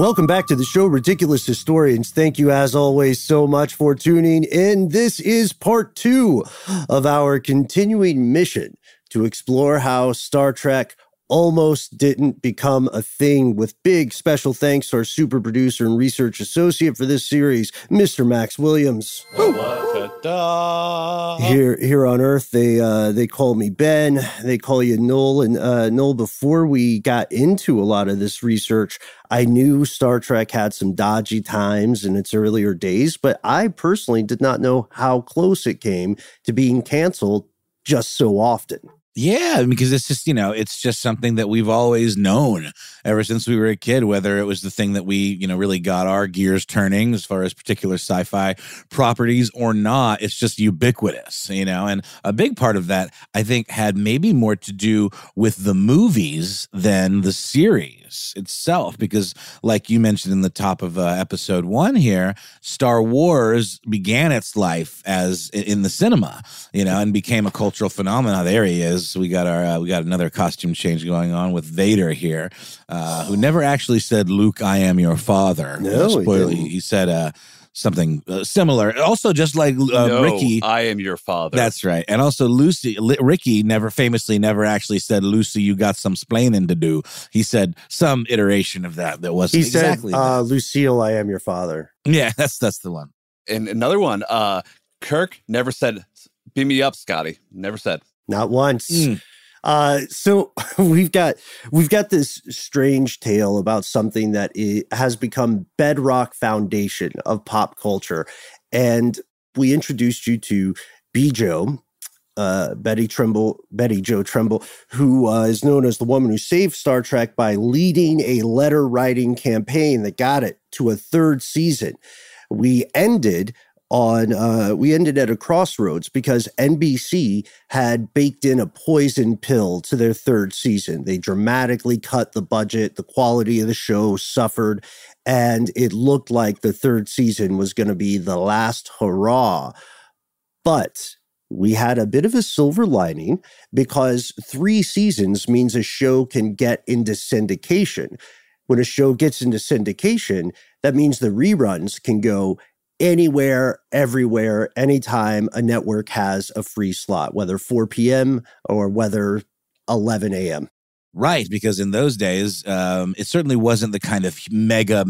Welcome back to the show, Ridiculous Historians. Thank you, as always, so much for tuning in. This is part two of our continuing mission to explore how Star Trek almost didn't become a thing with big special thanks to our super producer and research associate for this series, Mr. Max Williams. Here, here on Earth, they uh, they call me Ben. They call you Noel. And uh, Noel, before we got into a lot of this research, I knew Star Trek had some dodgy times in its earlier days, but I personally did not know how close it came to being canceled just so often. Yeah, because it's just, you know, it's just something that we've always known ever since we were a kid, whether it was the thing that we, you know, really got our gears turning as far as particular sci fi properties or not. It's just ubiquitous, you know, and a big part of that, I think, had maybe more to do with the movies than the series itself. Because, like you mentioned in the top of uh, episode one here, Star Wars began its life as in the cinema, you know, and became a cultural phenomenon. There he is we got our uh, we got another costume change going on with Vader here, uh, who never actually said, "Luke, I am your father." No, spoiler. he he said uh, something uh, similar. Also, just like uh, no, Ricky. I am your father. That's right. And also Lucy, Li- Ricky never famously never actually said, Lucy, you got some splaining to do. He said some iteration of that that wasn't He said, exactly. uh, Lucille, I am your father. yeah, that's that's the one. and another one. Uh, Kirk never said, "Beam me up, Scotty." Never said. Not once. Mm. Uh, so we've got we've got this strange tale about something that has become bedrock foundation of pop culture, and we introduced you to Bjo, uh, Betty Trimble, Betty Jo Trimble, who uh, is known as the woman who saved Star Trek by leading a letter writing campaign that got it to a third season. We ended on uh, we ended at a crossroads because NBC had baked in a poison pill to their third season. They dramatically cut the budget, the quality of the show suffered, and it looked like the third season was going to be the last hurrah. But we had a bit of a silver lining because three seasons means a show can get into syndication. When a show gets into syndication, that means the reruns can go anywhere, everywhere, anytime a network has a free slot, whether 4 p.m. or whether 11 a.m. Right, because in those days, um, it certainly wasn't the kind of mega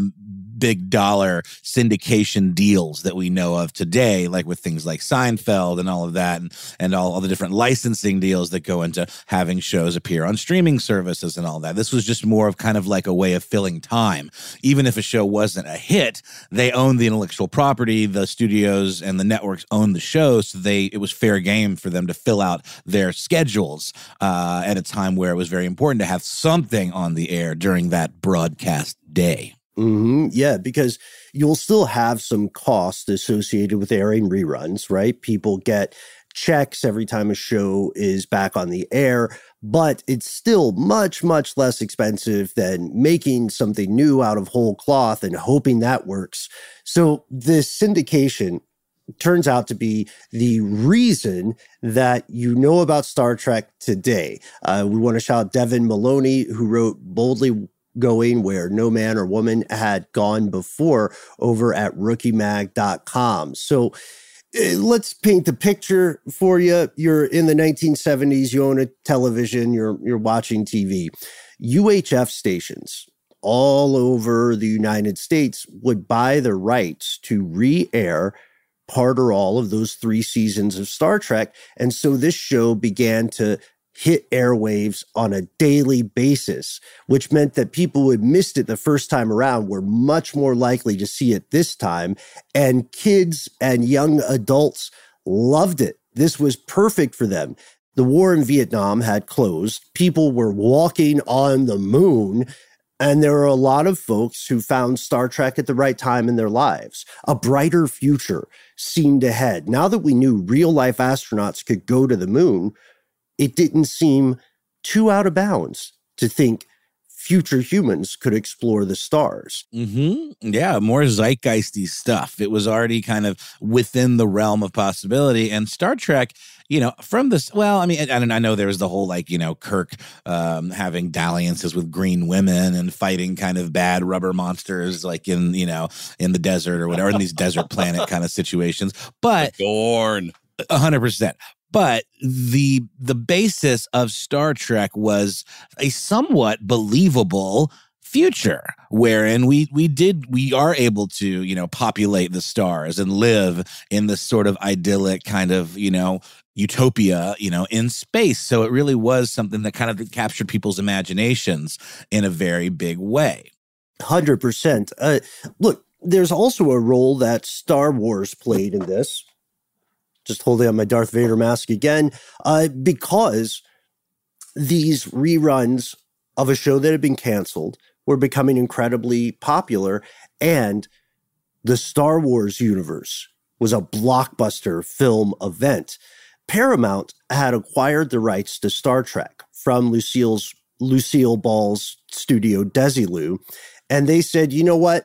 big dollar syndication deals that we know of today, like with things like Seinfeld and all of that, and, and all, all the different licensing deals that go into having shows appear on streaming services and all that. This was just more of kind of like a way of filling time. Even if a show wasn't a hit, they owned the intellectual property, the studios and the networks owned the show, so they it was fair game for them to fill out their schedules uh, at a time where it was very important to have something on the air during that broadcast day. Hmm Yeah, because you'll still have some cost associated with airing reruns, right? People get checks every time a show is back on the air, but it's still much, much less expensive than making something new out of whole cloth and hoping that works. So this syndication turns out to be the reason that you know about Star Trek today. Uh, we want to shout out Devin Maloney, who wrote Boldly Going Where No Man or Woman Had Gone Before over at rookiemag.com. So uh, let's paint the picture for you. You're in the 1970s, you own a television, you're, you're watching TV. UHF stations all over the United States would buy the rights to re air part or all of those three seasons of Star Trek. And so this show began to hit airwaves on a daily basis, which meant that people who had missed it the first time around were much more likely to see it this time. And kids and young adults loved it. This was perfect for them. The war in Vietnam had closed. People were walking on the moon. And there are a lot of folks who found Star Trek at the right time in their lives. A brighter future seemed ahead. Now that we knew real life astronauts could go to the moon, it didn't seem too out of bounds to think future humans could explore the stars. hmm Yeah, more zeitgeisty stuff. It was already kind of within the realm of possibility. And Star Trek, you know, from this, well, I mean, and I know there was the whole like, you know, Kirk um, having dalliances with green women and fighting kind of bad rubber monsters, like in, you know, in the desert or whatever, in these desert planet kind of situations. But Gorn. a hundred percent. But the the basis of Star Trek was a somewhat believable future wherein we we did we are able to you know populate the stars and live in this sort of idyllic kind of you know utopia you know in space so it really was something that kind of captured people's imaginations in a very big way 100%. Uh, look, there's also a role that Star Wars played in this. Just holding up my Darth Vader mask again, uh, because these reruns of a show that had been canceled were becoming incredibly popular, and the Star Wars universe was a blockbuster film event. Paramount had acquired the rights to Star Trek from Lucille's Lucille Ball's studio Desilu, and they said, you know what?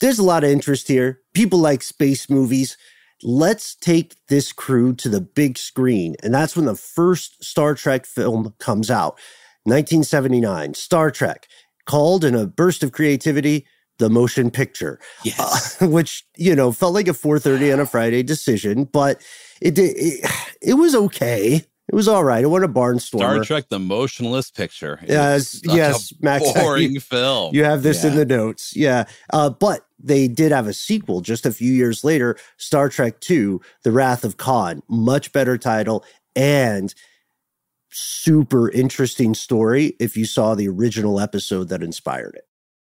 There's a lot of interest here. People like space movies. Let's take this crew to the big screen. And that's when the first Star Trek film comes out. 1979, Star Trek, called in a burst of creativity, the motion picture. yes Uh, which, you know, felt like a 4:30 on a Friday decision, but it did it, it was okay. It was all right. It wasn't a barnstormer. Star Trek: The Motionless Picture. is Yes, yes, a Max, Boring film. You have this in the notes. Yeah. Uh, but they did have a sequel just a few years later, Star Trek II, The Wrath of Khan. Much better title and super interesting story if you saw the original episode that inspired it.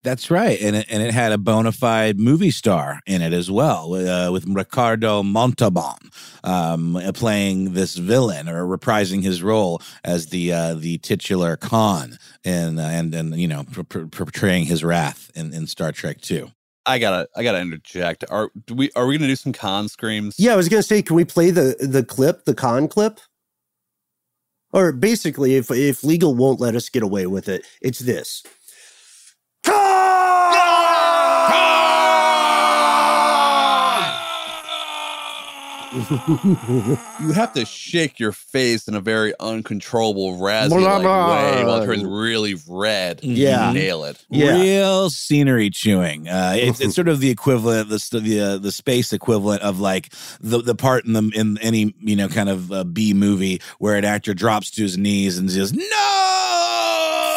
That's right, and it, and it had a bona fide movie star in it as well, uh, with Ricardo Montalban um, playing this villain or reprising his role as the uh, the titular Khan, and uh, and and you know per- per- portraying his wrath in, in Star Trek Two. I gotta, I gotta interject. Are do we? Are we gonna do some Khan screams? Yeah, I was going to say, can we play the the clip, the Khan clip? Or basically, if if legal won't let us get away with it, it's this. You have to shake your face in a very uncontrollable raspy like way while it turns really red. Yeah. You nail it. Yeah. Real scenery chewing. Uh, it's, it's sort of the equivalent, the the uh, the space equivalent of like the the part in the in any you know kind of uh, B movie where an actor drops to his knees and says no.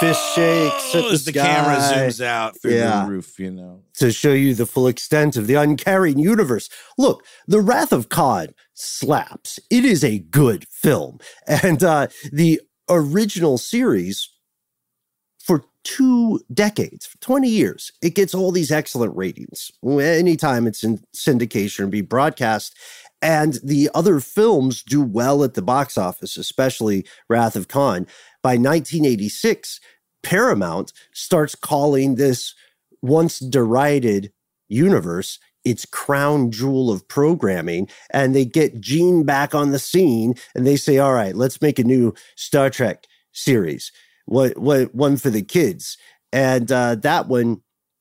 Fist shakes at the As the camera zooms out through Yeah. the roof. You know. to show you the full extent of the uncarried universe. Look, The Wrath of Khan slaps. It is a good film. And uh, the original series, for two decades, for 20 years, it gets all these excellent ratings. Anytime it's in syndication or be broadcast. And the other films do well at the box office, especially Wrath of Khan. By 1986, Paramount starts calling this once derided universe its crown jewel of programming and they get Gene back on the scene and they say, all right, let's make a new Star Trek series. What, what one for the kids. And uh, that one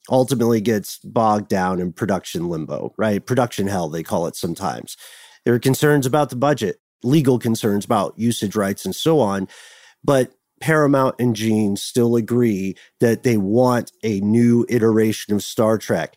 ultimately gets bogged down in production limbo, right? Production hell, they call it sometimes. There are concerns about the budget, legal concerns about usage rights and so on. But Paramount and Gene still agree that they want a new iteration of Star Trek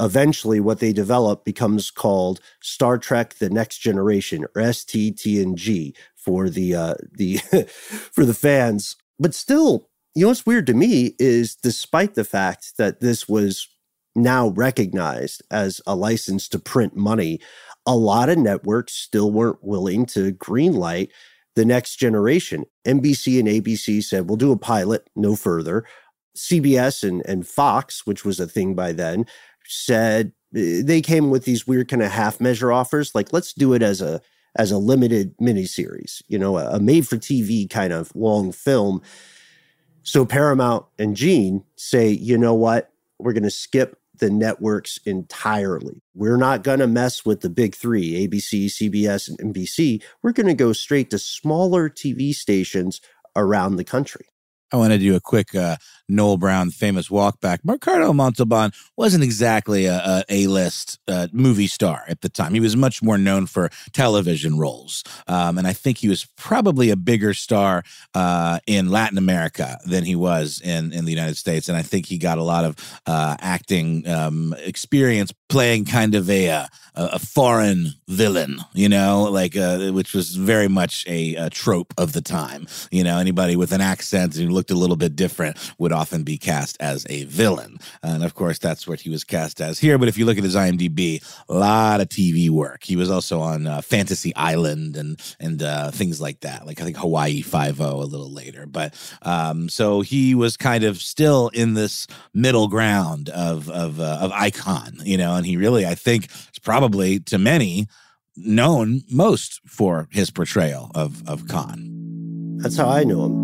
eventually what they develop becomes called Star Trek: The Next Generation or STTNG for the uh, the for the fans. But still, you know what's weird to me is despite the fact that this was now recognized as a license to print money, a lot of networks still weren't willing to greenlight the next generation. NBC and ABC said, we'll do a pilot, no further. CBS and, and Fox, which was a thing by then, said eh, they came with these weird kind of half measure offers like let's do it as a as a limited miniseries you know a, a made for tv kind of long film so paramount and gene say you know what we're going to skip the networks entirely. We're not going to mess with the big three abc cbs and nbc we're going to go straight to smaller tv stations around the country. I want to do a quick uh, Noel Brown famous walkback. Ricardo Montalban wasn't exactly a, a list uh, movie star at the time. He was much more known for television roles, um, and I think he was probably a bigger star uh, in Latin America than he was in in the United States. And I think he got a lot of uh, acting um, experience playing kind of a uh, a foreign villain, you know, like uh, which was very much a, a trope of the time. You know, anybody with an accent who looked a little bit different would often be cast as a villain. And of course, that's what he was cast as here. But if you look at his IMDb, a lot of TV work. He was also on uh, Fantasy Island and and uh, things like that. Like I think Hawaii Five O a little later. But um, so he was kind of still in this middle ground of of uh, of icon, you know. And he really, I think, is probably to many known most for his portrayal of of Khan. That's how I know him.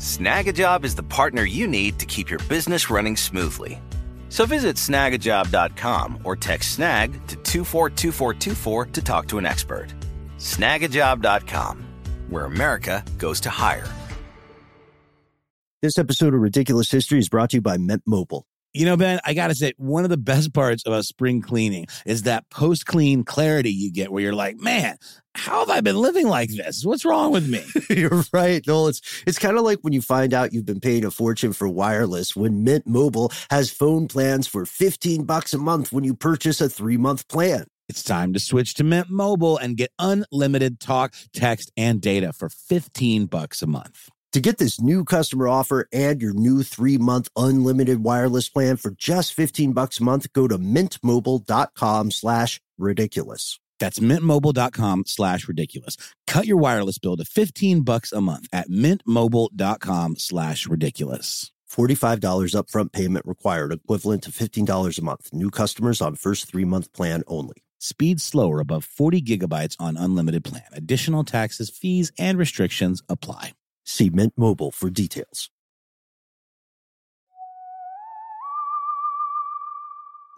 Snagajob is the partner you need to keep your business running smoothly. So visit snagajob.com or text snag to 242424 to talk to an expert. Snagajob.com, where America goes to hire. This episode of Ridiculous History is brought to you by Mint Mobile. You know, Ben, I got to say, one of the best parts about spring cleaning is that post clean clarity you get where you're like, man, how have I been living like this? What's wrong with me? you're right. Noel, it's, it's kind of like when you find out you've been paying a fortune for wireless when Mint Mobile has phone plans for 15 bucks a month when you purchase a three month plan. It's time to switch to Mint Mobile and get unlimited talk, text, and data for 15 bucks a month. To get this new customer offer and your new three-month unlimited wireless plan for just 15 bucks a month, go to mintmobile.com slash ridiculous. That's mintmobile.com slash ridiculous. Cut your wireless bill to 15 bucks a month at mintmobile.com slash ridiculous. $45 upfront payment required, equivalent to $15 a month. New customers on first three-month plan only. Speed slower above 40 gigabytes on unlimited plan. Additional taxes, fees, and restrictions apply. See Mint Mobile for details.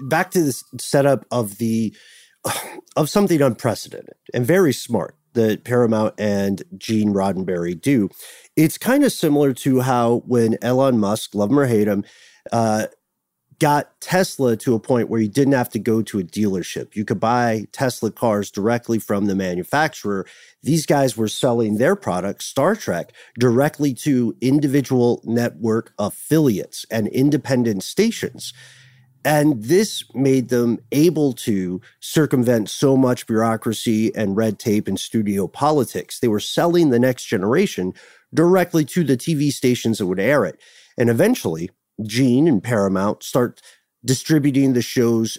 Back to this setup of the of something unprecedented and very smart that Paramount and Gene Roddenberry do. It's kind of similar to how when Elon Musk, love him or hate him, uh, got Tesla to a point where you didn't have to go to a dealership. You could buy Tesla cars directly from the manufacturer. These guys were selling their product, Star Trek, directly to individual network affiliates and independent stations. And this made them able to circumvent so much bureaucracy and red tape and studio politics. They were selling the next generation directly to the TV stations that would air it. And eventually, Gene and Paramount start distributing the shows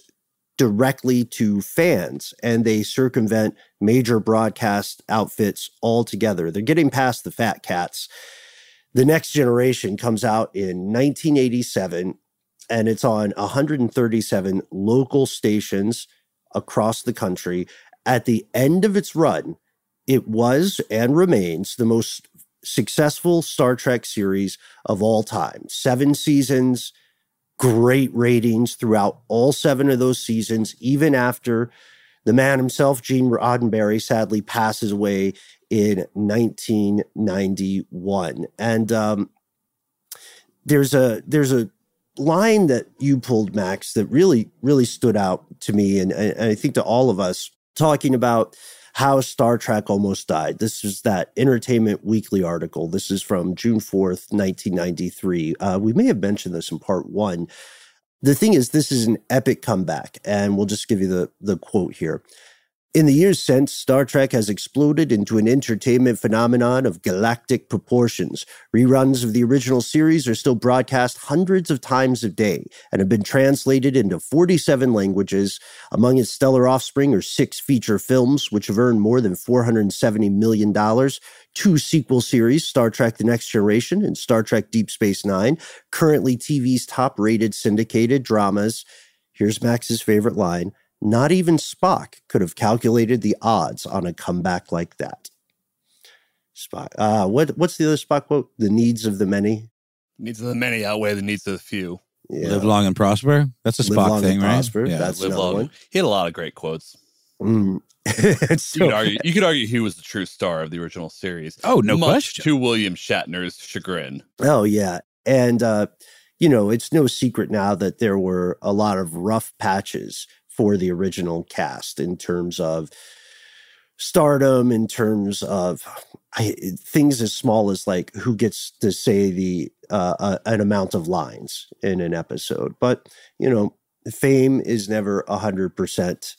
directly to fans and they circumvent major broadcast outfits altogether. They're getting past the fat cats. The next generation comes out in 1987 and it's on 137 local stations across the country. At the end of its run, it was and remains the most successful Star Trek series of all time. Seven seasons, great ratings throughout all seven of those seasons, even after the man himself, Gene Roddenberry, sadly passes away in 1991. And um, there's a there's a line that you pulled, Max, that really really stood out to me, and, and I think to all of us, talking about how Star Trek almost died. This is that Entertainment Weekly article. This is from June 4th, 1993. Uh, we may have mentioned this in part one. The thing is, this is an epic comeback, and we'll just give you the, the quote here. In the years since, Star Trek has exploded into an entertainment phenomenon of galactic proportions. Reruns of the original series are still broadcast hundreds of times a day and have been translated into 47 languages. Among its stellar offspring are six feature films, which have earned more than $470 million, two sequel series, Star Trek The Next Generation and Star Trek Deep Space Nine, currently TV's top rated syndicated dramas. Here's Max's favorite line not even Spock could have calculated the odds on a comeback like that. Spock. Uh, what what's the other Spock quote? The needs of the many. Needs of the many outweigh the needs of the few. Yeah. Live long and prosper. That's a Spock thing, right? Prosper. Yeah. That's Live long. One. He had a lot of great quotes. Mm. so, you, could argue, you could argue he was the true star of the original series. Oh, no much question. To William Shatner's chagrin. Oh yeah, and uh, you know it's no secret now that there were a lot of rough patches for the original cast in terms of stardom, in terms of I, things as small as like who gets to say the uh, uh, an amount of lines in an episode. But you know, fame is never a hundred percent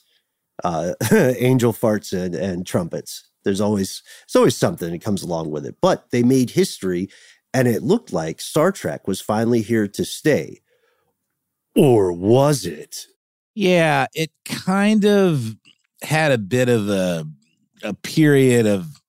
uh, angel farts and, and trumpets. There's always there's always something that comes along with it. But they made history, and it looked like Star Trek was finally here to stay. Or was it? Yeah, it kind of had a bit of a a period of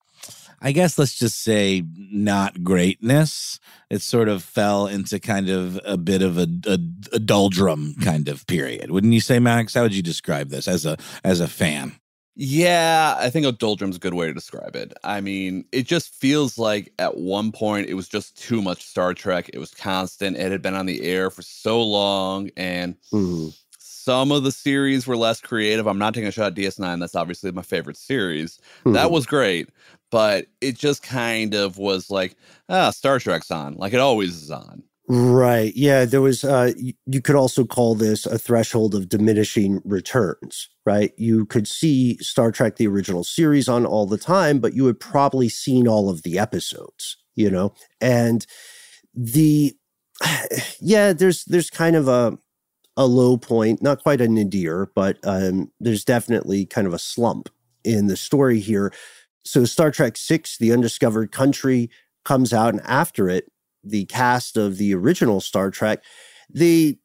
I guess let's just say not greatness. It sort of fell into kind of a bit of a, a, a doldrum kind of period. Wouldn't you say, Max? How would you describe this as a as a fan? Yeah, I think a doldrum's a good way to describe it. I mean, it just feels like at one point it was just too much Star Trek. It was constant. It had been on the air for so long, and Mhm. Some of the series were less creative. I'm not taking a shot at DS9. That's obviously my favorite series. That Mhm. was great, but it just kind of was like, ah, Star Trek's on, like it always is on. Right. Yeah. There was, uh, you, you could also call this a threshold of diminishing returns, right? You could see Star Trek, the original series on all the time, but you had probably seen all of the episodes, you know? And the, yeah, there's, there's kind of a, a low point, not quite a nadir, but um, there's definitely kind of a slump in the story here. So Star Trek Six, The Undiscovered Country, comes out, and after it, the cast of the original Star Trek, they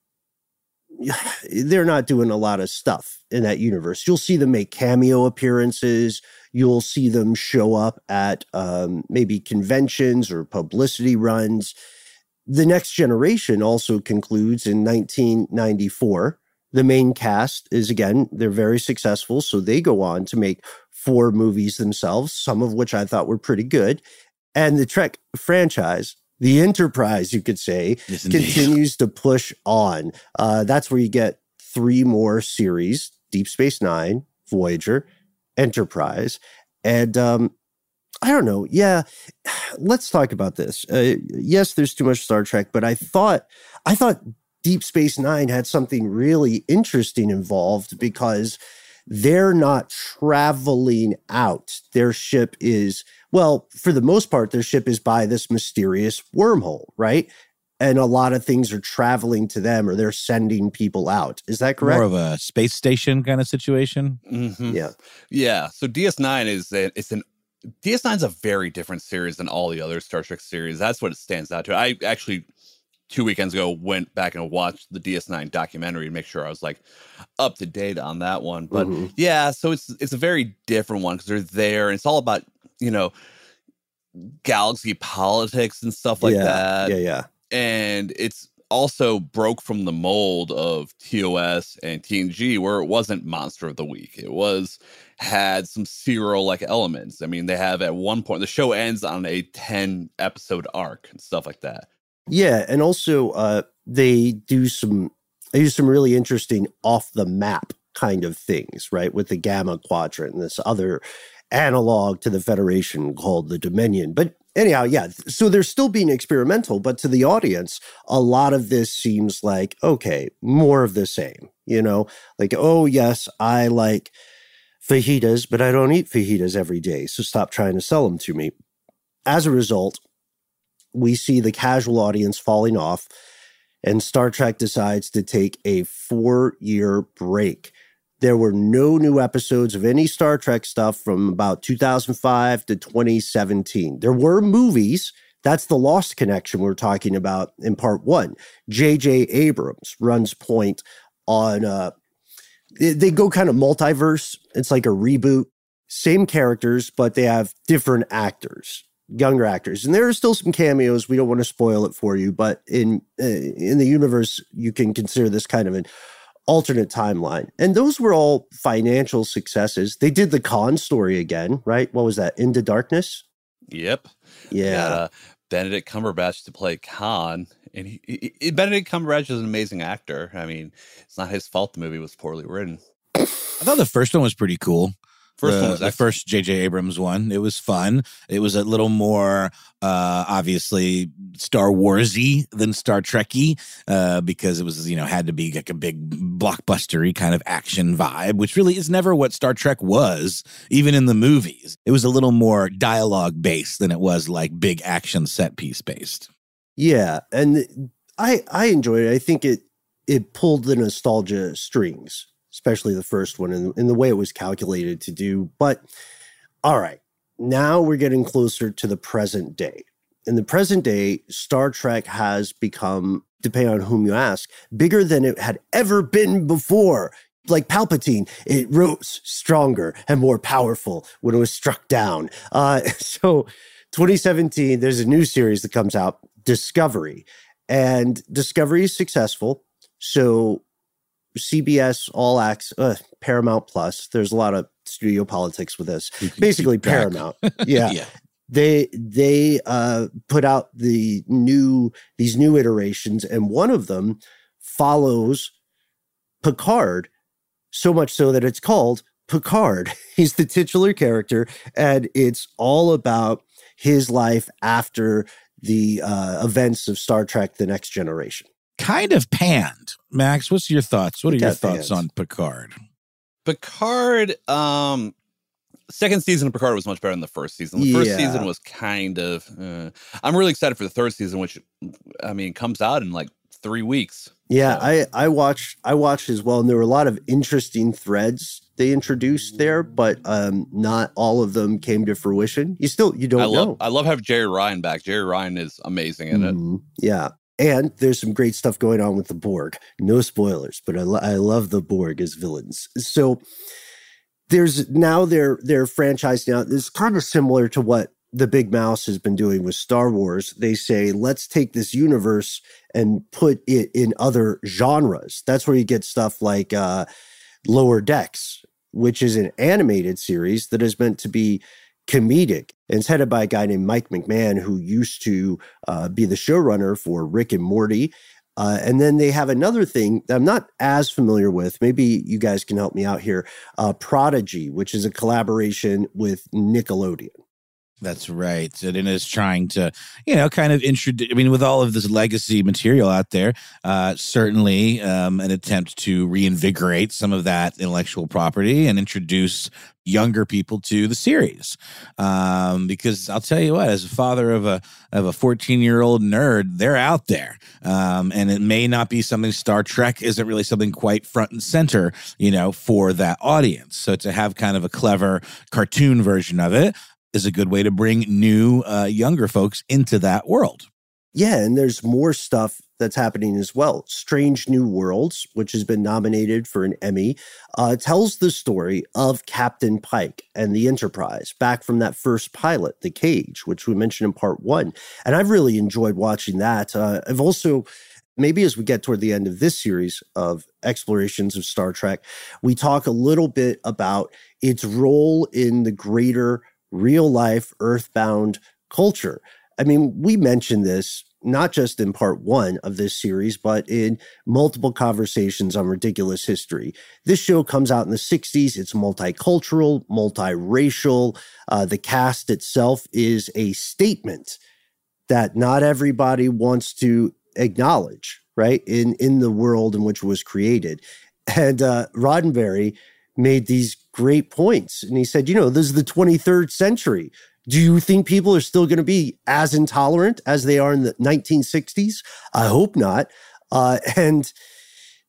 they're not doing a lot of stuff in that universe. You'll see them make cameo appearances. You'll see them show up at um, maybe conventions or publicity runs. The Next Generation also concludes in 1994. The main cast is again, they're very successful. So they go on to make four movies themselves, some of which I thought were pretty good. And the Trek franchise, the enterprise, you could say, Yes, continues to push on. Uh, that's where you get three more series Deep Space Nine, Voyager, Enterprise. And um, I don't know. Yeah, let's talk about this. Uh, yes, there's too much Star Trek, but I thought, I thought Deep Space Nine had something really interesting involved because they're not traveling out. Their ship is, well, for the most part, their ship is by this mysterious wormhole, right? And a lot of things are traveling to them or they're sending people out. Is that correct? More of a space station kind of situation. Mhm. yeah. Yeah. So DS9 is a, it's an DS9 is a very different series than all the other Star Trek series. That's what it stands out to. I actually two weekends ago went back and watched the DS9 documentary to make sure I was like up to date on that one. But Mhm. yeah, so it's it's a very different one because they're there and it's all about you know galaxy politics and stuff like yeah, that Yeah, yeah. and it's also broke from the mold of TOS and TNG, where it wasn't Monster of the Week. It was had some serial like elements. I mean, they have at one point the show ends on a ten episode arc and stuff like that. Yeah, and also uh, they do some they do some really interesting off the map kind of things, right? With the Gamma Quadrant and this other analog to the Federation called the Dominion. But anyhow, yeah, so they're still being experimental, but to the audience, a lot of this seems like okay, more of the same. You know, like oh yes, I like fajitas, but I don't eat fajitas every day, so stop trying to sell them to me. As a result, we see the casual audience falling off, and Star Trek decides to take a four year break. There were no new episodes of any Star Trek stuff from about 2005 to 2017. There were movies. That's the Lost Connection we are talking about in part one. J.J. Abrams runs point on, uh, they they go kind of multiverse. It's like a reboot. Same characters, but they have different actors younger actors and there are still some cameos we don't want to spoil it for you but in uh, in the universe you can consider this kind of an alternate timeline and those were all financial successes they did the Khan story again right what was that into darkness Yep. yeah uh, Benedict Cumberbatch to play Khan, and he, he- he- Benedict Cumberbatch is an amazing actor. I mean, it's not his fault the movie was poorly written. I thought the first one was pretty cool. First the, one was the first J.J. Abrams one. It was fun. It was a little more uh, obviously Star Warsy than Star Trekky uh, because it was you know had to be like a big blockbustery kind of action vibe, which really is never what Star Trek was, even in the movies. It was a little more dialogue based than it was like big action set piece based. yeah and i i enjoyed it i think it it pulled the nostalgia strings especially the first one and, and the way it was calculated to do but all right now we're getting closer to the present day in the present day star trek has become depending on whom you ask bigger than it had ever been before like Palpatine, it rose stronger and more powerful when it was struck down. Uh, so, 2017, there's a new series that comes out, Discovery, and Discovery is successful. So, CBS All Access, uh, Paramount Plus. There's a lot of studio politics with this. Basically. Paramount. Yeah, yeah. they they uh, put out the new these new iterations, and one of them follows Picard so much so that it's called Picard. He's the titular character, and it's all about his life after the uh, events of Star Trek: The Next Generation. Kind of panned. Max, what's your thoughts? What are your thoughts panned. on Picard? Picard, um, second season of Picard was much better than the first season. The first Yeah. season was kind of. Uh, I'm really excited for the third season, which I mean comes out in like three weeks. Yeah, So- I I watched I watched as well, and there were a lot of interesting threads they introduced there, but um, not all of them came to fruition. You still you don't I know. love I love having Jeri Ryan back. Jeri Ryan is amazing in it. Mhm. Yeah. And there's some great stuff going on with the Borg. No spoilers, but I, lo- I love the Borg as villains. So there's now their their franchise now is kind of similar to what the Big Mouse has been doing with Star Wars. They say let's take this universe and put it in other genres. That's where you get stuff like uh, Lower Decks, which is an animated series that is meant to be comedic. And it's headed by a guy named Mike McMahan, who used to uh, be the showrunner for Rick and Morty. Uh, and then they have another thing that I'm not as familiar with. Maybe you guys can help me out here. Uh, Prodigy, which is a collaboration with Nickelodeon. That's right. And it is trying to, you know, kind of introduce, I mean, with all of this legacy material out there, uh, certainly um, an attempt to reinvigorate some of that intellectual property and introduce younger people to the series. Um, because I'll tell you what, as a father of a of a 14 year old nerd, they're out there. Um, and it may not be something Star Trek isn't really something quite front and center, you know, for that audience. So to have kind of a clever cartoon version of it, is a good way to bring new, uh, younger folks into that world. Yeah, and there's more stuff that's happening as well. Strange New Worlds, which has been nominated for an Emmy, uh, tells the story of Captain Pike and the Enterprise back from that first pilot, The Cage, which we mentioned in part one. And I've really enjoyed watching that. Uh, I've also maybe as we get toward the end of this series of explorations of Star Trek, we talk a little bit about its role in the greater real life earthbound culture. I mean, we mentioned this not just in part one of this series, but in multiple conversations on ridiculous history. This show comes out in the 60s. It's multicultural, multiracial. Uh, the cast itself is a statement that not everybody wants to acknowledge, right? In, in the world in which it was created. And uh, Roddenberry made these great points. And he said, you know, this is the 23rd century. Do you think people are still going to be as intolerant as they are in the 1960s? I hope not. Uh, and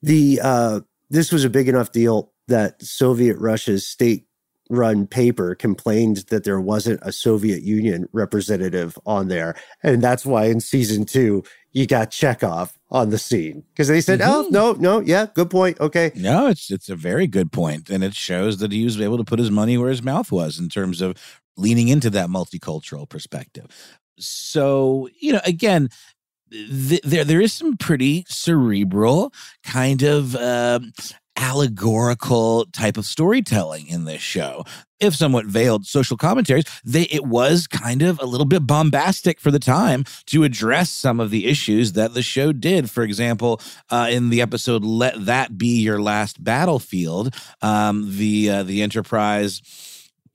the uh, this was a big enough deal that Soviet Russia's state run paper complained that there wasn't a Soviet Union representative on there. And that's why in season two, you got Chekov on the scene because they said, oh, mm-hmm. "Oh no, no, yeah, good point. Okay, no, it's it's a very good point, and it shows that he was able to put his money where his mouth was in terms of leaning into that multicultural perspective. So you know, again, th- there there is some pretty cerebral kind of uh, allegorical type of storytelling in this show. If somewhat veiled social commentaries, they it was kind of a little bit bombastic for the time to address some of the issues that the show did. For example, uh, in the episode "Let That Be Your Last Battlefield," um, the uh, the Enterprise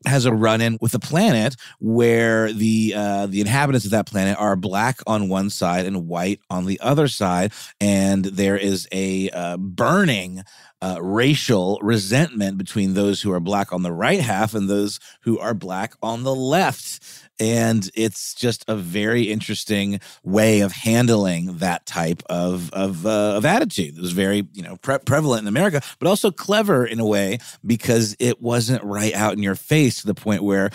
has a run in with a planet where the uh, the inhabitants of that planet are black on one side and white on the other side, and there is a uh, burning uh, racial resentment between those who are black on the right half and those who are black on the left. And it's just a very interesting way of handling that type of of, uh, of attitude. It was very you know pre- prevalent in America, but also clever in a way because it wasn't right out in your face to the point where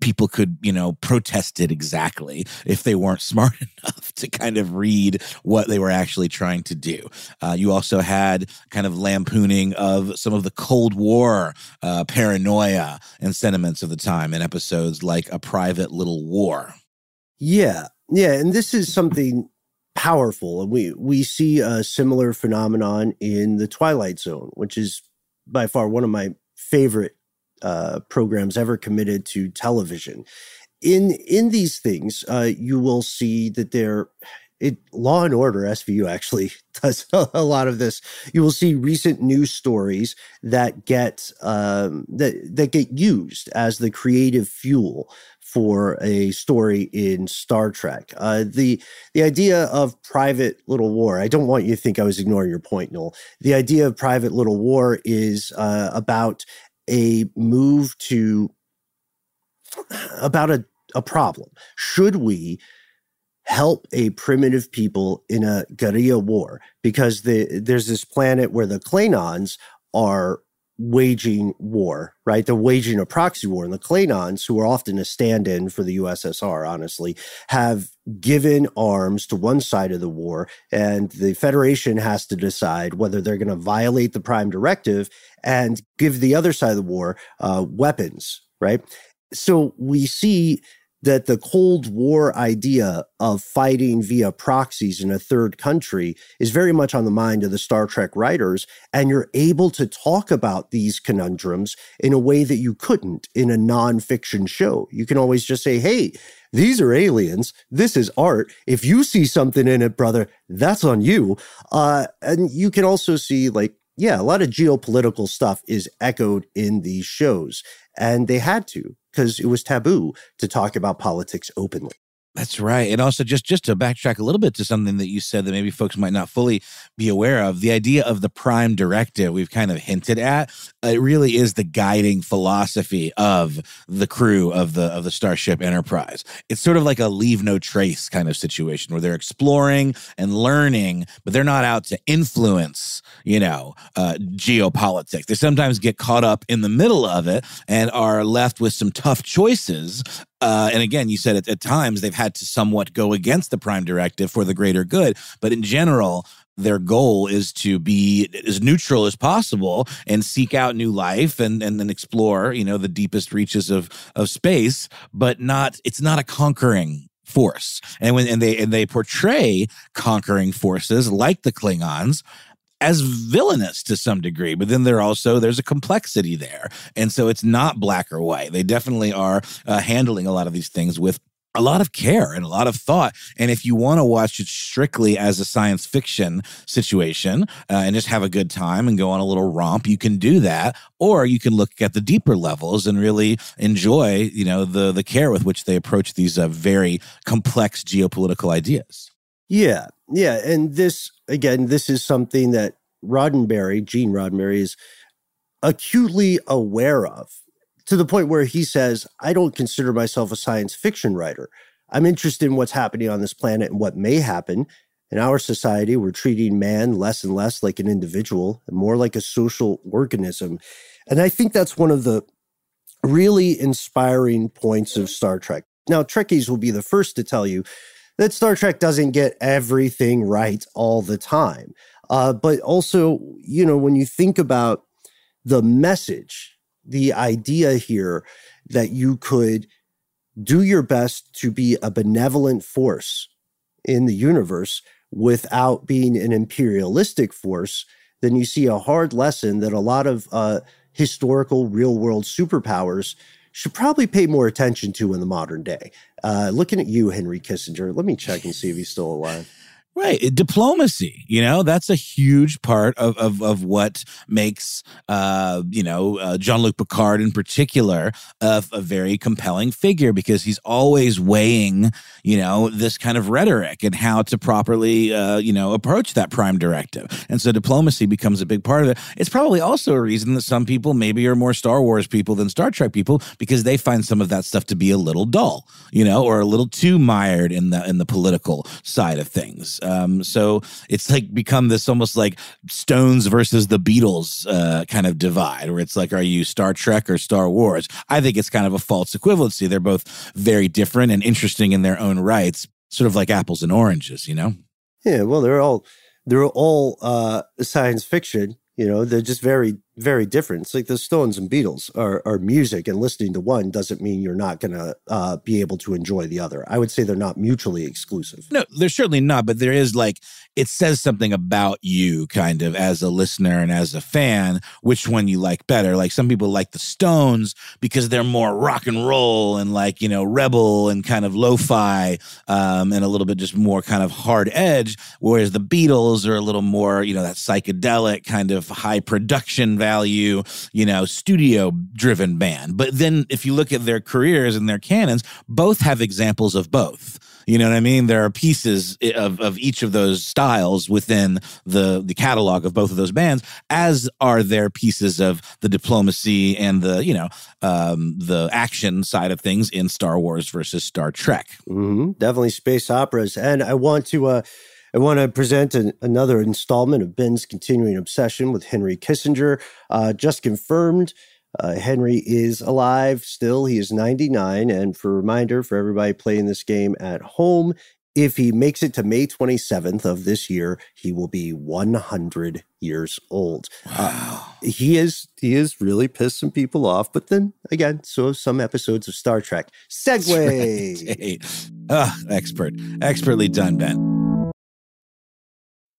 people could, you know, protest it exactly if they weren't smart enough to kind of read what they were actually trying to do. Uh, you also had kind of lampooning of some of the Cold War uh, paranoia and sentiments of the time in episodes like A Private Little War. Yeah. Yeah. And this is something powerful. And we, we see a similar phenomenon in The Twilight Zone, which is by far one of my favorite uh, programs ever committed to television. In in these things, uh, you will see that there. It Law and Order SVU actually does a lot of this. You will see recent news stories that get um, that that get used as the creative fuel for a story in Star Trek. Uh, the the idea of private little war. I don't want you to think I was ignoring your point, Noel. The idea of private little war is uh, about a move to about a, a problem. Should we help a primitive people in a guerrilla war? Because the, there's this planet where the Klingons are waging war, right? They're waging a proxy war. And the Klingons, who are often a stand in for the USSR, honestly, have given arms to one side of the war. And the Federation has to decide whether they're going to violate the Prime Directive and give the other side of the war uh, weapons, right? So we see that the Cold War idea of fighting via proxies in a third country is very much on the mind of the Star Trek writers. And you're able to talk about these conundrums in a way that you couldn't in a nonfiction show. You can always just say, hey, these are aliens. This is art. If you see something in it, brother, that's on you. Uh, and you can also see, like, yeah, a lot of geopolitical stuff is echoed in these shows. And they had to because it was taboo to talk about politics openly. That's right. And also just just to backtrack a little bit to something that you said that maybe folks might not fully be aware of, the idea of the prime directive we've kind of hinted at, it really is the guiding philosophy of the crew of the of the Starship Enterprise. It's sort of like a leave no trace kind of situation where they're exploring and learning, but they're not out to influence, you know, uh, geopolitics. They sometimes get caught up in the middle of it and are left with some tough choices uh, and again, you said at, at times they've had to somewhat go against the prime directive for the greater good. But in general, their goal is to be as neutral as possible and seek out new life and and then explore you know the deepest reaches of of space but not it's not a conquering force and when and they and they portray conquering forces like the klingons as villainous to some degree but then there also there's a complexity there and so it's not black or white they definitely are uh, handling a lot of these things with a lot of care and a lot of thought. And if you want to watch it strictly as a science fiction situation uh, and just have a good time and go on a little romp, you can do that. Or you can look at the deeper levels and really enjoy, you know, the the care with which they approach these uh, very complex geopolitical ideas. Yeah, yeah, and this again, this is something that Roddenberry, Gene Roddenberry, is acutely aware of to the point where he says, I don't consider myself a science fiction writer. I'm interested in what's happening on this planet and what may happen. In our society, we're treating man less and less like an individual and more like a social organism. And I think that's one of the really inspiring points of Star Trek. Now, Trekkies will be the first to tell you that Star Trek doesn't get everything right all the time. Uh, but also, you know, when you think about the message the idea here that you could do your best to be a benevolent force in the universe without being an imperialistic force, then you see a hard lesson that a lot of uh, historical real world superpowers should probably pay more attention to in the modern day. Uh, looking at you, Henry Kissinger, let me check and see if he's still alive. Right. Diplomacy, you know, that's a huge part of, of, of what makes, uh, you know, uh, Jean Luc Picard in particular a, a very compelling figure because he's always weighing, you know, this kind of rhetoric and how to properly, uh, you know, approach that prime directive. And so diplomacy becomes a big part of it. It's probably also a reason that some people maybe are more Star Wars people than Star Trek people because they find some of that stuff to be a little dull, you know, or a little too mired in the in the political side of things. Um, so it's like become this almost like Stones versus the Beatles uh, kind of divide, where it's like, are you Star Trek or Star Wars? I think it's kind of a false equivalency. They're both very different and interesting in their own rights, sort of like apples and oranges, you know? Yeah, well, they're all they're all uh, science fiction. You know, they're just very very different. It's like the Stones and Beatles are, are music, and listening to one doesn't mean you're not going to uh, be able to enjoy the other. I would say they're not mutually exclusive. No, they're certainly not, but there is like, it says something about you kind of as a listener and as a fan, which one you like better. Like some people like the Stones because they're more rock and roll and like, you know, rebel and kind of lo fi um, and a little bit just more kind of hard edge, whereas the Beatles are a little more, you know, that psychedelic kind of high production value, you know, studio driven band. But then if you look at their careers and their canons, both have examples of both. You know what I mean? There are pieces of, of each of those styles within the, the catalog of both of those bands, as are there pieces of the diplomacy and the, you know, um, the action side of things in Star Wars versus Star Trek. Mm-hmm. Definitely space operas. And I want to, uh, I want to present an, another installment of Ben's continuing obsession with Henry Kissinger. Uh, just confirmed, uh, Henry is alive still. He is 99. And for a reminder for everybody playing this game at home, If he makes it to May 27th of this year, he will be 100 years old. Uh, Wow. Uh, he is he is really pissed some people off, but then again, so some episodes of Star Trek. Segue. Hey. Ah, expert. Expertly done, Ben.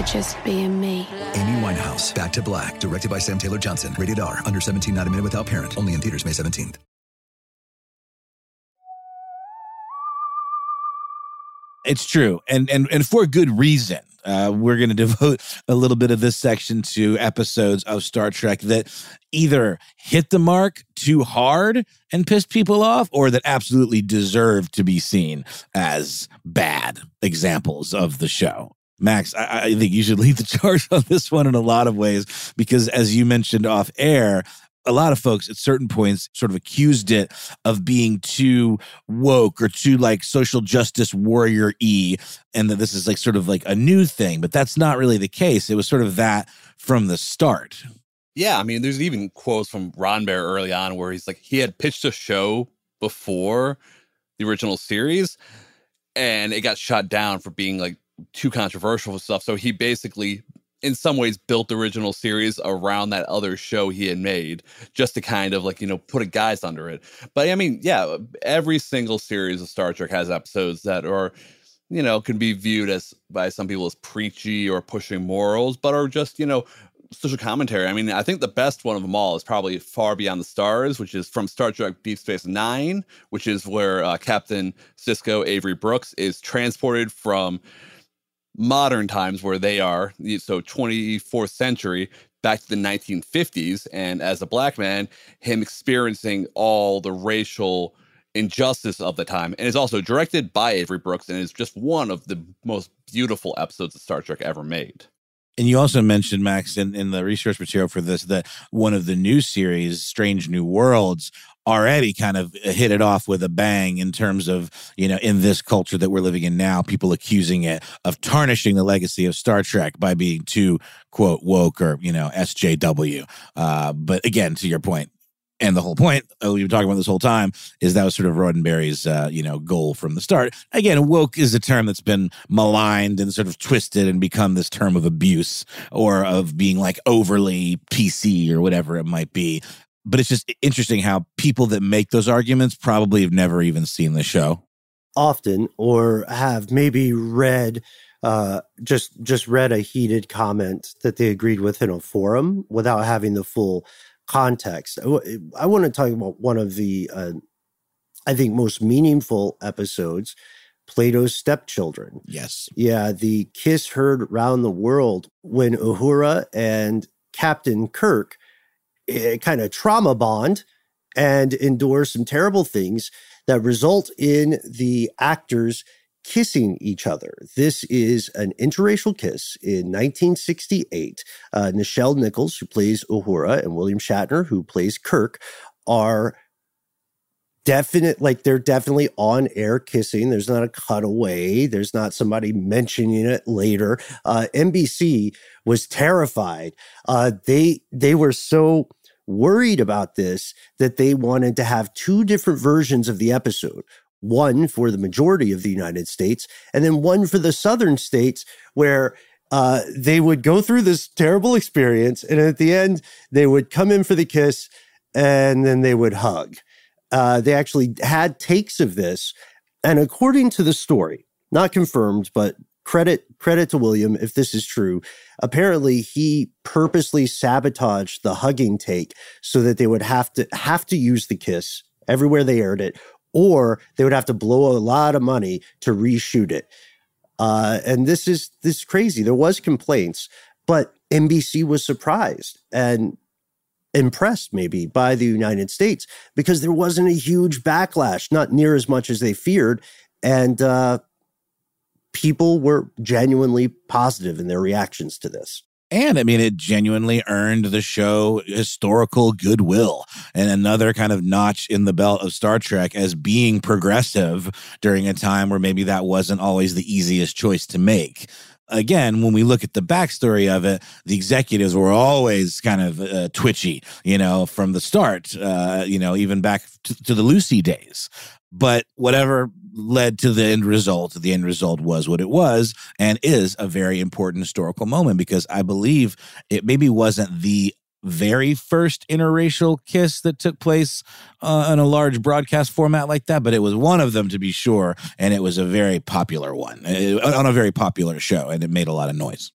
for just being me. Amy Winehouse, Back to Black, directed by Sam Taylor Johnson. Rated R, under 17, not a minute without parent. Only in theaters May 17th. It's true, and and and for good reason. Uh, we're going to devote a little bit of this section to episodes of Star Trek that either hit the mark too hard and pissed people off, or that absolutely deserve to be seen as bad examples of the show. Max, I, I think you should lead the charge on this one in a lot of ways because, as you mentioned off air, a lot of folks at certain points sort of accused it of being too woke or too like social justice warrior e and that this is like sort of like a new thing but that's not really the case. It was sort of that from the start. Yeah, I mean, there's even quotes from Roddenberry early on where he's like, he had pitched a show before the original series, and it got shot down for being like too controversial and stuff. So he basically, in some ways, built the original series around that other show he had made, just to kind of like you know put a guise under it. But I mean, yeah, every single series of Star Trek has episodes that are you know, can be viewed as by some people as preachy or pushing morals, but are just, you know, social commentary. I mean, I think the best one of them all is probably Far Beyond the Stars, which is from Star Trek Deep Space Nine, which is where uh, Captain Sisko Avery Brooks is transported from modern times where they are, so 24th century, back to the 1950s. And as a black man, him experiencing all the racial injustice of the time. And it's also directed by Avery Brooks and is just one of the most beautiful episodes of Star Trek ever made. And you also mentioned, Max, in, in the research material for this, that one of the new series, Strange New Worlds, already kind of hit it off with a bang in terms of, you know, in this culture that we're living in now, people accusing it of tarnishing the legacy of Star Trek by being too, quote, woke or, you know, SJW. Uh, but again, to your point, and the whole point we've been talking about this whole time is that was sort of Roddenberry's, uh, you know, goal from the start. Again, woke is a term that's been maligned and sort of twisted and become this term of abuse or of being like overly PC or whatever it might be. But it's just interesting how people that make those arguments probably have never even seen the show. often or have maybe read uh, just just read a heated comment that they agreed with in a forum without having the full context. I want to talk about one of the uh, I think most meaningful episodes Plato's stepchildren. Yes. Yeah, the kiss heard round the world when Uhura and Captain Kirk kind of trauma bond and endure some terrible things that result in the actors kissing each other. This is an interracial kiss in 1968. Uh, Nichelle Nichols, who plays Uhura, and William Shatner, who plays Kirk, are definite like they're definitely on air kissing there's not a cutaway there's not somebody mentioning it later uh nbc was terrified uh they they were so worried about this that they wanted to have two different versions of the episode one for the majority of the united states and then one for the southern states where uh, they would go through this terrible experience and at the end they would come in for the kiss and then they would hug uh, they actually had takes of this. And according to the story, not confirmed, but credit credit to William if this is true. Apparently, he purposely sabotaged the hugging take so that they would have to have to use the kiss everywhere they aired it, or they would have to blow a lot of money to reshoot it. Uh, and this is this is crazy. There was complaints, but NBC was surprised and impressed maybe by the United States because there wasn't a huge backlash, not near as much as they feared. And uh, people were genuinely positive in their reactions to this. And I mean, it genuinely earned the show historical goodwill and another kind of notch in the belt of Star Trek as being progressive during a time where maybe that wasn't always the easiest choice to make again, when we look at the backstory of it, the executives were always kind of uh, twitchy, you know, from the start, uh, you know, even back to, to the Lucy days. But whatever led to the end result, the end result was what it was and is a very important historical moment because I believe it maybe wasn't the very first interracial kiss that took place uh, in a large broadcast format like that, but it was one of them to be sure, and it was a very popular one it, uh, on a very popular show, and it made a lot of noise.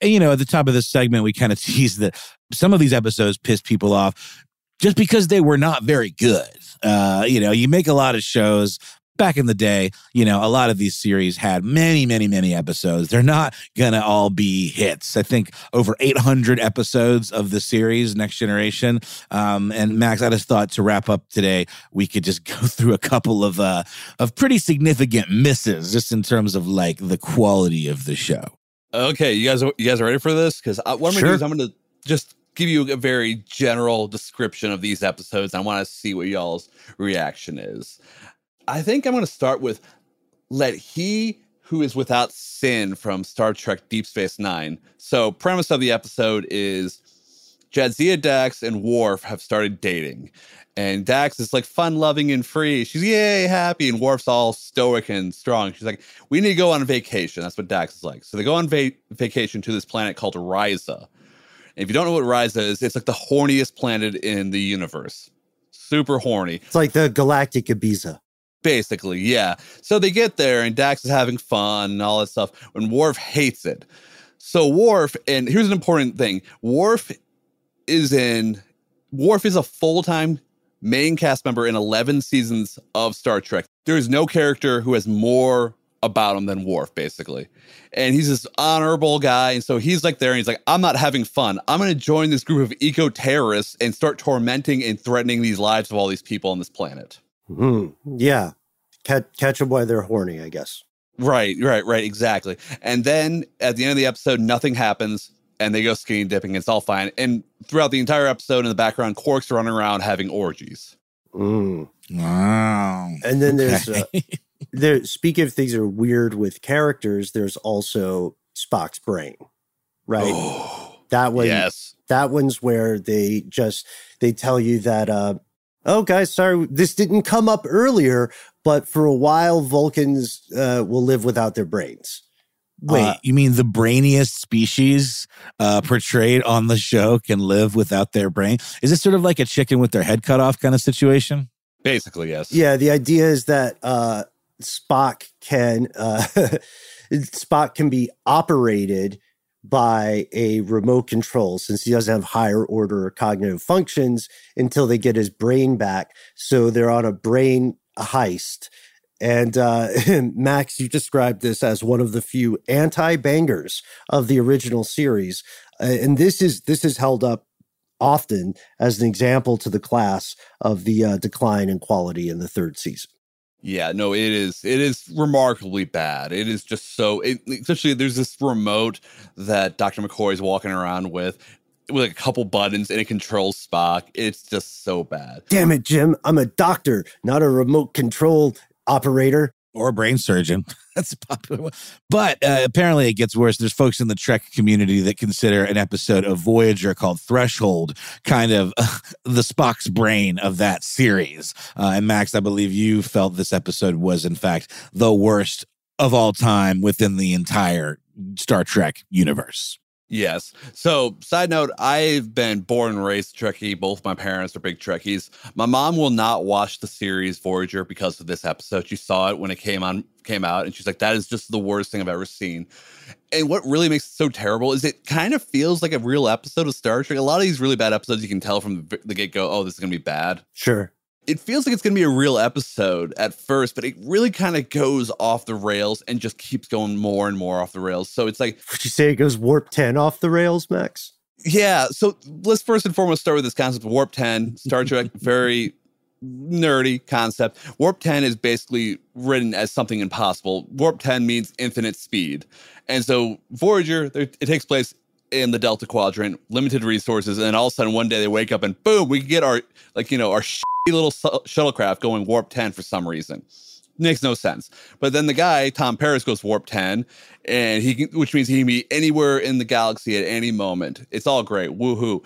And, you know, at the top of this segment, we kind of teased that some of these episodes pissed people off just because they were not very good. Uh, you know, you make a lot of shows back in the day, you know, a lot of these series had many, many, many episodes. They're not going to all be hits. I think over 800 episodes of the series, Next Generation. Um, and Max, I just thought to wrap up today, we could just go through a couple of, uh, of pretty significant misses just in terms of like the quality of the show. Okay. You guys, you guys are ready for this? Cause I, what I'm sure. going to do is I'm going to just give you a very general description of these episodes. I want to see what y'all's reaction is. I think I'm going to start with let he who is without sin from Star Trek Deep Space Nine. So, premise of the episode is Jadzia Dax and Worf have started dating. And Dax is like fun loving and free. She's yay happy, and Worf's all stoic and strong. She's like, we need to go on vacation. That's what Dax is like. So they go on va- vacation to this planet called Risa. And if you don't know what Risa is, it's like the horniest planet in the universe. Super horny. It's like the galactic Ibiza. Basically, yeah. So they get there and Dax is having fun and all that stuff when Worf hates it. So Worf, and here's an important thing Worf is in, Worf is a full time main cast member in 11 seasons of Star Trek. There is no character who has more about him than Worf, basically. And he's this honorable guy. And so he's like there and he's like, I'm not having fun. I'm going to join this group of eco terrorists and start tormenting and threatening these lives of all these people on this planet. Mm-hmm. Yeah. Catch, catch them while they're horny, I guess. Right, right, right. Exactly. And then at the end of the episode, nothing happens and they go skinny dipping. It's all fine. And throughout the entire episode in the background, Quark's running around having orgies. Mm. Wow. And then there's, uh, there, speaking of things that are weird with characters, there's also Spock's brain, right? Oh, that one, yes. That one's where they just, they tell you that, uh, oh guys sorry this didn't come up earlier but for a while vulcans uh, will live without their brains. Wait uh, you mean the brainiest species uh, portrayed on the show can live without their brain? Is this sort of like a chicken with their head cut off kind of situation? Basically yes. Yeah the idea is that uh, spock can uh, spock can be operated by a remote control since he doesn't have higher order cognitive functions until they get his brain back. So they're on a brain heist And uh, Max, you described this as one of the few anti-bangers of the original series, uh, and this is this is held up often as an example to the class of the uh, decline in quality in the third season. Yeah, no, it is. It is remarkably bad. It is just so. It, especially there's this remote that Dr. McCoy is walking around with, with like a couple buttons, and it controls Spock. It's just so bad. Damn it, Jim! I'm a doctor, not a remote control operator or a brain surgeon. That's a popular one. But uh, apparently it gets worse. There's folks in the Trek community that consider an episode of Voyager called Threshold kind of uh, the Spock's brain of that series. Uh, and Max, I believe you felt this episode was, in fact, the worst of all time within the entire Star Trek universe. Yes. So, side note, I've been born and raised Trekkie. Both my parents are big Trekkies. My mom will not watch the series Voyager because of this episode. She saw it when it came on came out and she's like that is just the worst thing I've ever seen. And what really makes it so terrible is it kind of feels like a real episode of Star Trek. A lot of these really bad episodes you can tell from the get-go, oh, this is going to be bad. Sure it feels like it's going to be a real episode at first, but it really kind of goes off the rails and just keeps going more and more off the rails. So it's like, would you say it goes warp 10 off the rails, Max? Yeah. So let's first and foremost start with this concept of warp 10. Star Trek, very nerdy concept. Warp 10 is basically written as something impossible. Warp 10 means infinite speed. And so Voyager, it takes place in the Delta Quadrant, limited resources, and all of a sudden one day they wake up and boom, we get our like you know our little shuttlecraft going warp 10 for some reason. Makes no sense. But then the guy, Tom Paris, goes warp 10, and he can, which means he can be anywhere in the galaxy at any moment. It's all great. Woohoo.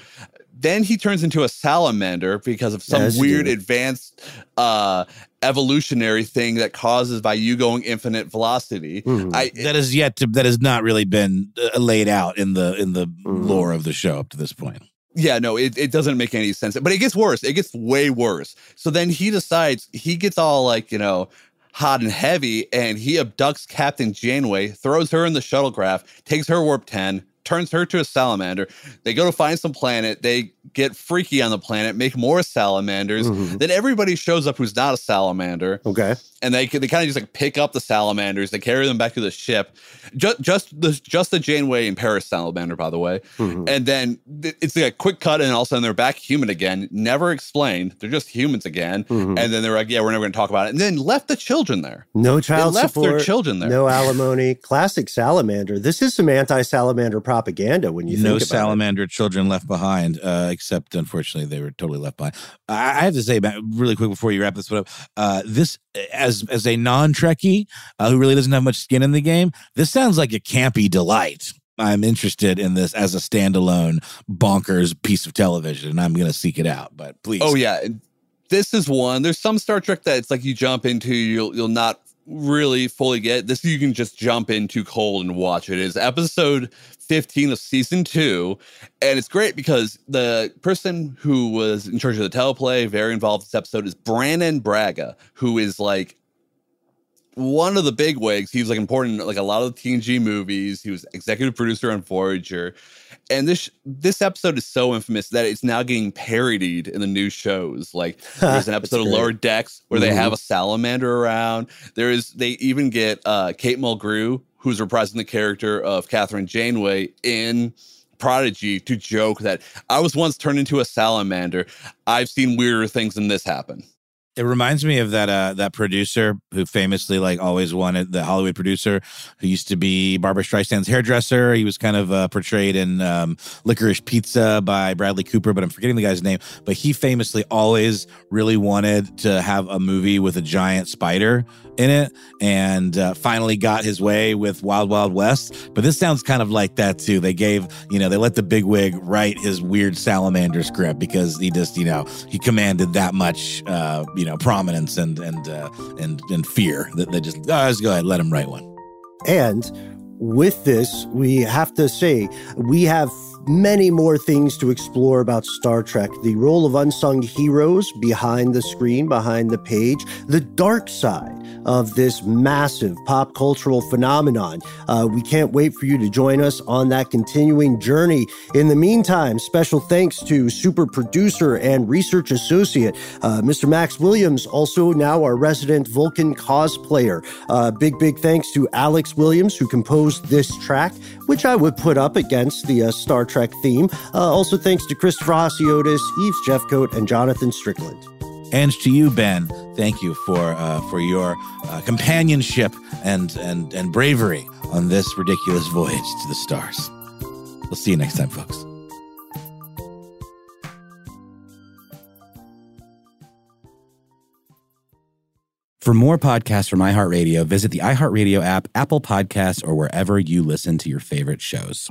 Then he turns into a salamander because of some yes, weird advanced uh, evolutionary thing that causes by you going infinite velocity. Mm. I, that has yet to that has not really been uh, laid out in the in the mm. lore of the show up to this point yeah, no, it, it doesn't make any sense. But it gets worse. It gets way worse. So then he decides he gets all like, you know, hot and heavy and he abducts Captain Janeway, throws her in the shuttlecraft, takes her warp 10, turns her to a salamander. They go to find some planet. They get freaky on the planet, make more salamanders. Mm-hmm. Then everybody shows up who's not a salamander. Okay. And they they kind of just like pick up the salamanders. They carry them back to the ship. Just just the just the Janeway and Paris salamander, by the way. Mm-hmm. And then it's like a quick cut, and all of a sudden they're back human again. Never explained. They're just humans again. Mm-hmm. And then they're like, yeah, we're never going to talk about it. And then left the children there. No child they left support. their children there. No alimony. Classic salamander. This is some anti-salamander propaganda when you think no salamander it. children left behind, uh, except unfortunately they were totally left behind. I, have to say, really quick before you wrap this one up, uh, this as as a non Trekkie uh, who really doesn't have much skin in the game, this sounds like a campy delight. I'm interested in this as a standalone bonkers piece of television, and I'm going to seek it out. But please, oh yeah, this is one. There's some Star Trek that it's like you jump into, you'll you'll not really fully get this you can just jump into cold and watch it is episode 15 of season 2 and it's great because the person who was in charge of the teleplay very involved in this episode is Brannon Braga who is like one of the big wigs. He was like important, like a lot of the TNG movies. He was executive producer on Voyager, and this this episode is so infamous that it's now getting parodied in the new shows. Like there's an episode of Lower Decks where mm-hmm. they have a salamander around. There is they even get uh, Kate Mulgrew, who's reprising the character of Kathryn Janeway in Prodigy, to joke that I was once turned into a salamander. I've seen weirder things than this happen. It reminds me of that uh, that producer who famously like always wanted the Hollywood producer who used to be Barbra Streisand's hairdresser. He was kind of uh, portrayed in um, Licorice Pizza by Bradley Cooper, but I'm forgetting the guy's name. But he famously always really wanted to have a movie with a giant spider in it, and uh, finally got his way with Wild Wild West. But this sounds kind of like that too. They gave you know they let the bigwig write his weird salamander script because he just you know he commanded that much uh, you know prominence and and uh, and and fear that they just oh, let's go ahead let him write one. And with this, we have to say we have many more things to explore about Star Trek the role of unsung heroes behind the screen, behind the page, the dark side of this massive pop cultural phenomenon. Uh, we can't wait for you to join us on that continuing journey. In the meantime, special thanks to super producer and research associate, uh, Mr. Max Williams, also now our resident Vulcan cosplayer. Uh, big, big thanks to Alex Williams, who composed this track, which I would put up against the uh, Star Trek theme. Uh, also, thanks to Christopher Hasiotis, Eves Jeffcoat, and Jonathan Strickland. And to you, Ben, thank you for uh, for your uh, companionship and and and bravery on this ridiculous voyage to the stars. We'll see you next time, folks. For more podcasts from iHeartRadio, visit the iHeartRadio app, Apple Podcasts, or wherever you listen to your favorite shows.